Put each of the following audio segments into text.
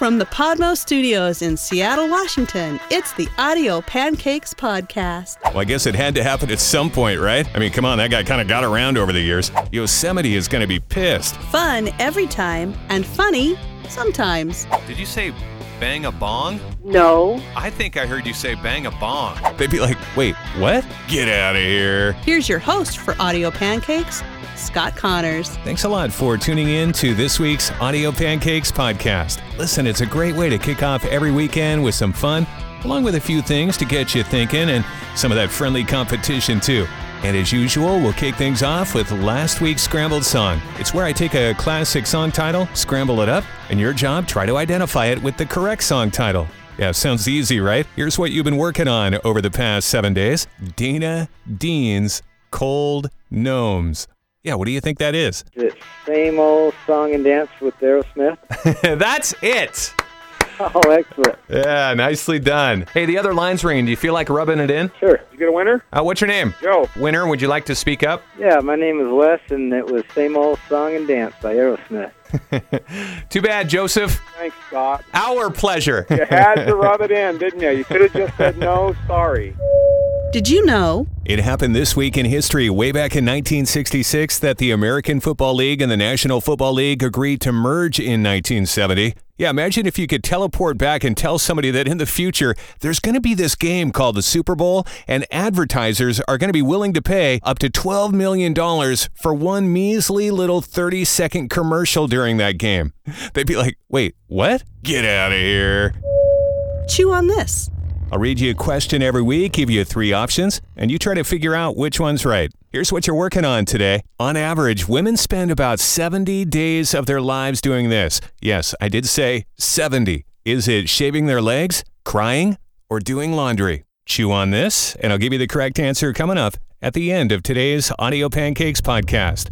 From the Podmo Studios in Seattle, Washington, it's the Audio Pancakes Podcast. Well, I guess it had to happen at some point, right? I mean, come on, that guy kind of got around over the years. Yosemite is going to be pissed. Fun every time and funny sometimes. Did you say bang a bong? No. I think I heard you say bang a bong. They'd be like, wait, what? Get out of here. Here's your host for Audio Pancakes, Scott Connors. Thanks a lot for tuning in to this week's Audio Pancakes podcast. Listen, it's a great way to kick off every weekend with some fun, along with a few things to get you thinking and some of that friendly competition too. And as usual, we'll kick things off with last week's scrambled song. It's where I take a classic song title, scramble it up, and your job, try to identify it with the correct song title. Yeah, sounds easy, right? Here's what you've been working on over the past seven days Dana Dean's Cold Gnomes. Yeah, what do you think that is? The same old song and dance with Aerosmith? That's it. Oh, excellent. Yeah, nicely done. Hey, the other line's ringing. Do you feel like rubbing it in? Sure. You get a winner? Uh, what's your name? Joe. Winner, would you like to speak up? Yeah, my name is Wes, and it was same old song and dance by Aerosmith. Too bad, Joseph. Thanks, Scott. Our pleasure. You had to rub it in, didn't you? You could have just said no, sorry. Did you know? It happened this week in history, way back in 1966, that the American Football League and the National Football League agreed to merge in 1970. Yeah, imagine if you could teleport back and tell somebody that in the future there's going to be this game called the Super Bowl, and advertisers are going to be willing to pay up to $12 million for one measly little 30 second commercial during that game. They'd be like, wait, what? Get out of here. Chew on this. I'll read you a question every week, give you three options, and you try to figure out which one's right. Here's what you're working on today. On average, women spend about 70 days of their lives doing this. Yes, I did say 70. Is it shaving their legs, crying, or doing laundry? Chew on this, and I'll give you the correct answer coming up at the end of today's Audio Pancakes podcast.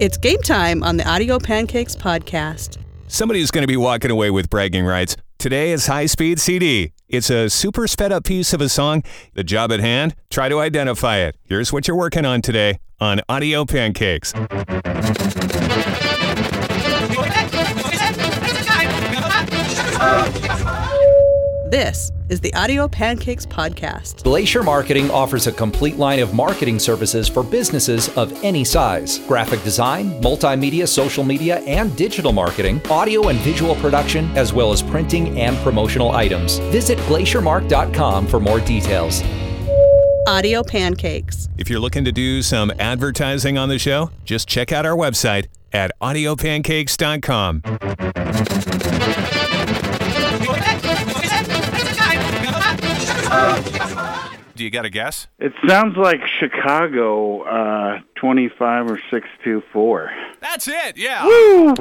It's game time on the Audio Pancakes Podcast. Somebody's going to be walking away with bragging rights. Today is High Speed CD. It's a super sped up piece of a song. The job at hand, try to identify it. Here's what you're working on today on Audio Pancakes. This is the Audio Pancakes Podcast. Glacier Marketing offers a complete line of marketing services for businesses of any size graphic design, multimedia, social media, and digital marketing, audio and visual production, as well as printing and promotional items. Visit glaciermark.com for more details. Audio Pancakes. If you're looking to do some advertising on the show, just check out our website at audiopancakes.com. Do you got a guess? It sounds like Chicago, uh, 25 or 624. That's it, yeah. Woo!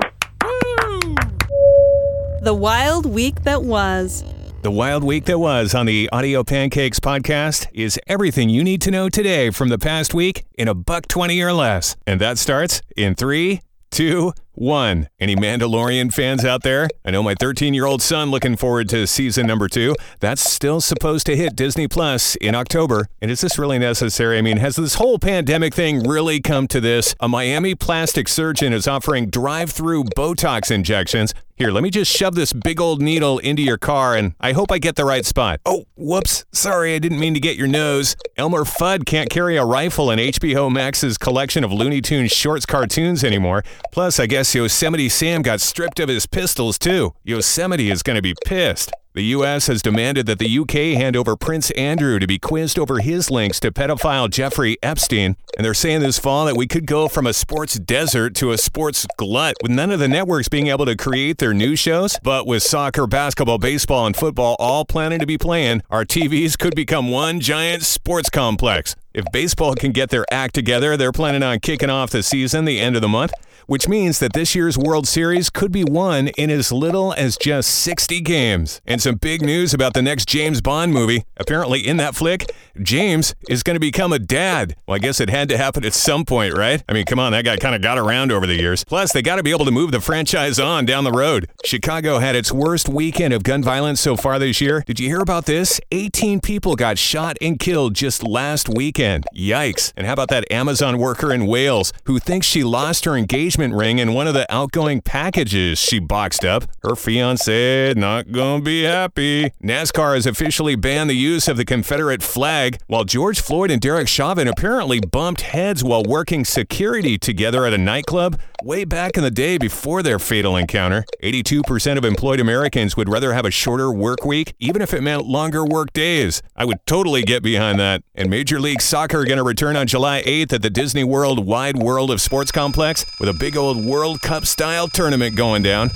The Wild Week That Was. The wild week that was on the Audio Pancakes podcast is everything you need to know today from the past week in a buck 20 or less. And that starts in three, two, one. Any Mandalorian fans out there? I know my 13 year old son looking forward to season number two. That's still supposed to hit Disney Plus in October. And is this really necessary? I mean, has this whole pandemic thing really come to this? A Miami plastic surgeon is offering drive through Botox injections. Here, let me just shove this big old needle into your car and I hope I get the right spot. Oh, whoops. Sorry, I didn't mean to get your nose. Elmer Fudd can't carry a rifle in HBO Max's collection of Looney Tunes shorts cartoons anymore. Plus, I guess Yosemite Sam got stripped of his pistols too. Yosemite is going to be pissed. The U.S. has demanded that the U.K. hand over Prince Andrew to be quizzed over his links to pedophile Jeffrey Epstein. And they're saying this fall that we could go from a sports desert to a sports glut, with none of the networks being able to create their new shows. But with soccer, basketball, baseball, and football all planning to be playing, our TVs could become one giant sports complex. If baseball can get their act together, they're planning on kicking off the season the end of the month, which means that this year's World Series could be won in as little as just 60 games. And some big news about the next James Bond movie. Apparently, in that flick, James is going to become a dad. Well, I guess it had to happen at some point, right? I mean, come on, that guy kind of got around over the years. Plus, they got to be able to move the franchise on down the road. Chicago had its worst weekend of gun violence so far this year. Did you hear about this? 18 people got shot and killed just last weekend. Yikes. And how about that Amazon worker in Wales who thinks she lost her engagement ring in one of the outgoing packages she boxed up? Her fiance not gonna be happy. NASCAR has officially banned the use of the Confederate flag, while George Floyd and Derek Chauvin apparently bumped heads while working security together at a nightclub way back in the day before their fatal encounter. 82% of employed Americans would rather have a shorter work week, even if it meant longer work days. I would totally get behind that. And Major League Soccer going to return on July 8th at the Disney World Wide World of Sports Complex with a big old World Cup style tournament going down.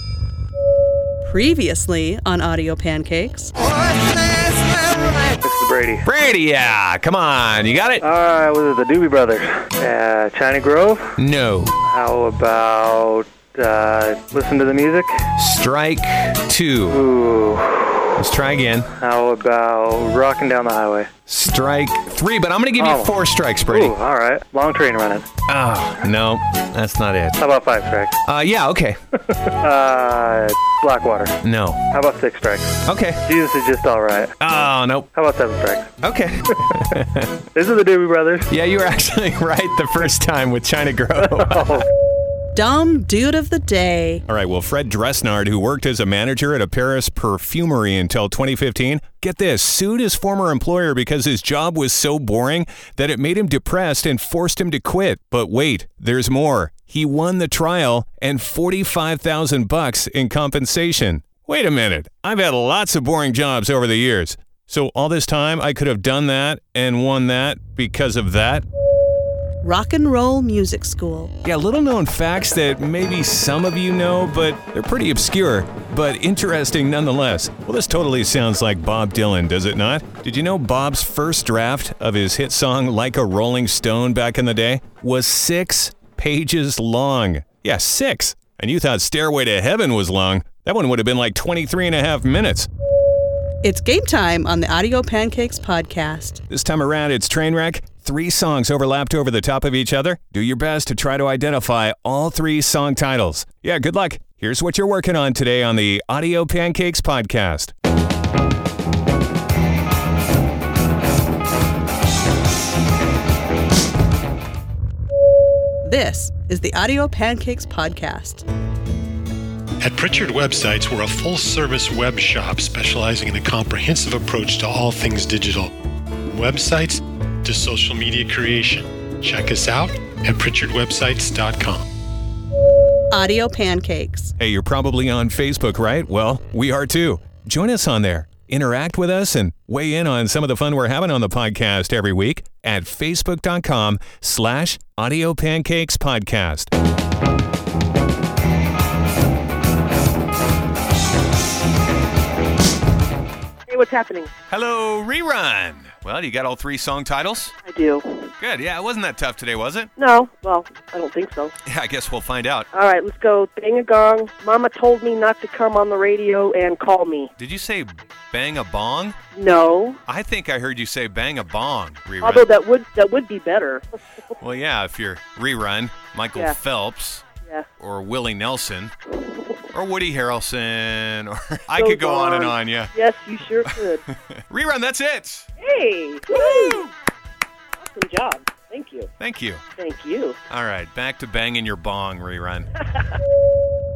Previously on Audio Pancakes. Is Brady. Brady, yeah. Come on. You got it? All right, was it the Doobie Brothers? Uh, China Grove? No. How about uh, listen to the music? Strike two. Ooh. Let's try again. How about rocking down the highway? Strike three, but I'm going to give you Oh. four strikes, Brady. Ooh, all right. Long train running. Oh, no. That's not it. How about five strikes? Uh, yeah, okay. Uh, Blackwater. No. How about six strikes? Okay. Jesus is just all right. Oh, nope. How about seven strikes? Okay. This is the Doobie Brothers. yeah, you were actually right the first time with China Grove. Oh, Dumb Dude of the Day. All right, well, Fred Dressnard, who worked as a manager at a Paris perfumery until 2015, get this, sued his former employer because his job was so boring that it made him depressed and forced him to quit. But wait, there's more. He won the trial and 45,000 bucks in compensation. Wait a minute. I've had lots of boring jobs over the years. So all this time I could have done that and won that because of that? Rock and Roll Music School. Yeah, little known facts that maybe some of you know, but they're pretty obscure, but interesting nonetheless. Well, this totally sounds like Bob Dylan, does it not? Did you know Bob's first draft of his hit song Like a Rolling Stone back in the day was six pages long? Yeah, six. And you thought Stairway to Heaven was long. That one would have been like 23 and a half minutes. It's game time on the Audio Pancakes podcast. This time around, it's Trainwreck. Three songs overlapped over the top of each other. Do your best to try to identify all three song titles. Yeah, good luck. Here's what you're working on today on the Audio Pancakes podcast. This is the Audio Pancakes podcast. At Pritchard Websites, we're a full service web shop specializing in a comprehensive approach to all things digital. Websites to social media creation. Check us out at PritchardWebsites.com. Audio Pancakes. Hey, you're probably on Facebook, right? Well, we are too. Join us on there. Interact with us and weigh in on some of the fun we're having on the podcast every week at facebook.com slash audio pancakes podcast. Hey, what's happening? Hello, rerun. Well, you got all three song titles? I do. Good. Yeah, it wasn't that tough today, was it? No, well, I don't think so. Yeah, I guess we'll find out. All right, let's go. Bang a gong. Mama told me not to come on the radio and call me. Did you say bang a bong? No, I think I heard you say bang a bong, rerun. although that would that would be better. Well, yeah, if you're rerun, Michael Yeah. Phelps yeah. or Willie Nelson or Woody Harrelson or I So could go on and on, yeah. Yes, you sure could. Rerun, that's it. Hey, woo! Awesome job. Thank you. Thank you. Thank you. All right, back to banging your bong, rerun.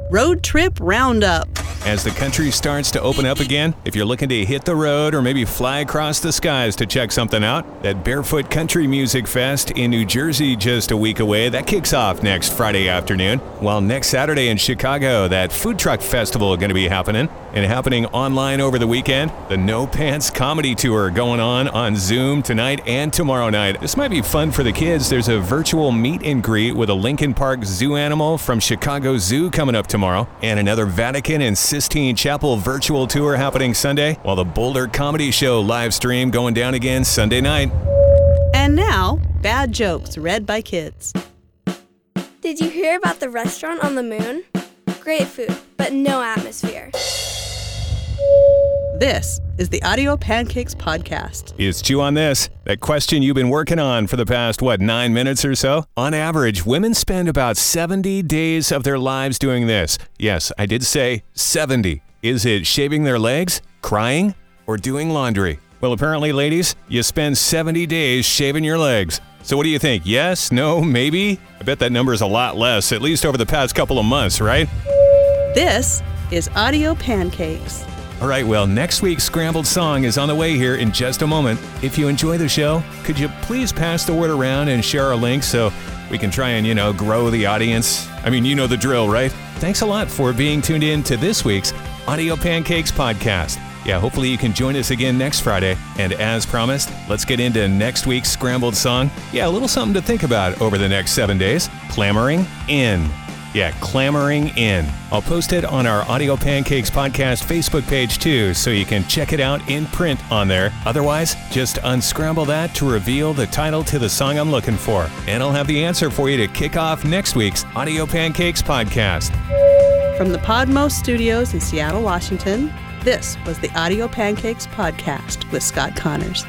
Road Trip Roundup. As the country starts to open up again, if you're looking to hit the road or maybe fly across the skies to check something out, that Barefoot Country Music Fest in New Jersey just a week away, that kicks off next Friday afternoon. While next Saturday in Chicago, that food truck festival is going to be happening and happening online over the weekend. The No Pants Comedy Tour going on on Zoom tonight and tomorrow night. This might be fun for the kids. There's a virtual meet and greet with a Lincoln Park zoo animal from Chicago Zoo coming up tomorrow, and another Vatican and Sistine Chapel virtual tour happening Sunday, while the Boulder Comedy Show live stream going down again Sunday night. And now, bad jokes read by kids. Did you hear about the restaurant on the moon? Great food, but no atmosphere. This is the Audio Pancakes Podcast. It's Chew on this? That question you've been working on for the past, what, nine minutes or so? On average, women spend about 70 days of their lives doing this. Yes, I did say 70. Is it shaving their legs, crying, or doing laundry? Well, apparently, ladies, you spend 70 days shaving your legs. So, what do you think? Yes? No? Maybe? I bet that number is a lot less, at least over the past couple of months, right? This is Audio Pancakes. All right, well, next week's Scrambled Song is on the way here in just a moment. If you enjoy the show, could you please pass the word around and share our link so we can try and, you know, grow the audience? I mean, you know the drill, right? Thanks a lot for being tuned in to this week's Audio Pancakes podcast. Yeah, hopefully you can join us again next Friday. And as promised, let's get into next week's Scrambled Song. Yeah, a little something to think about over the next seven days. Clamoring in. Yeah, clamoring in. I'll post it on our Audio Pancakes podcast Facebook page too, so you can check it out in print on there. Otherwise, just unscramble that to reveal the title to the song I'm looking for. And I'll have the answer for you to kick off next week's Audio Pancakes podcast. From the Podmo Studios in Seattle, Washington, this was the Audio Pancakes Podcast with Scott Connors.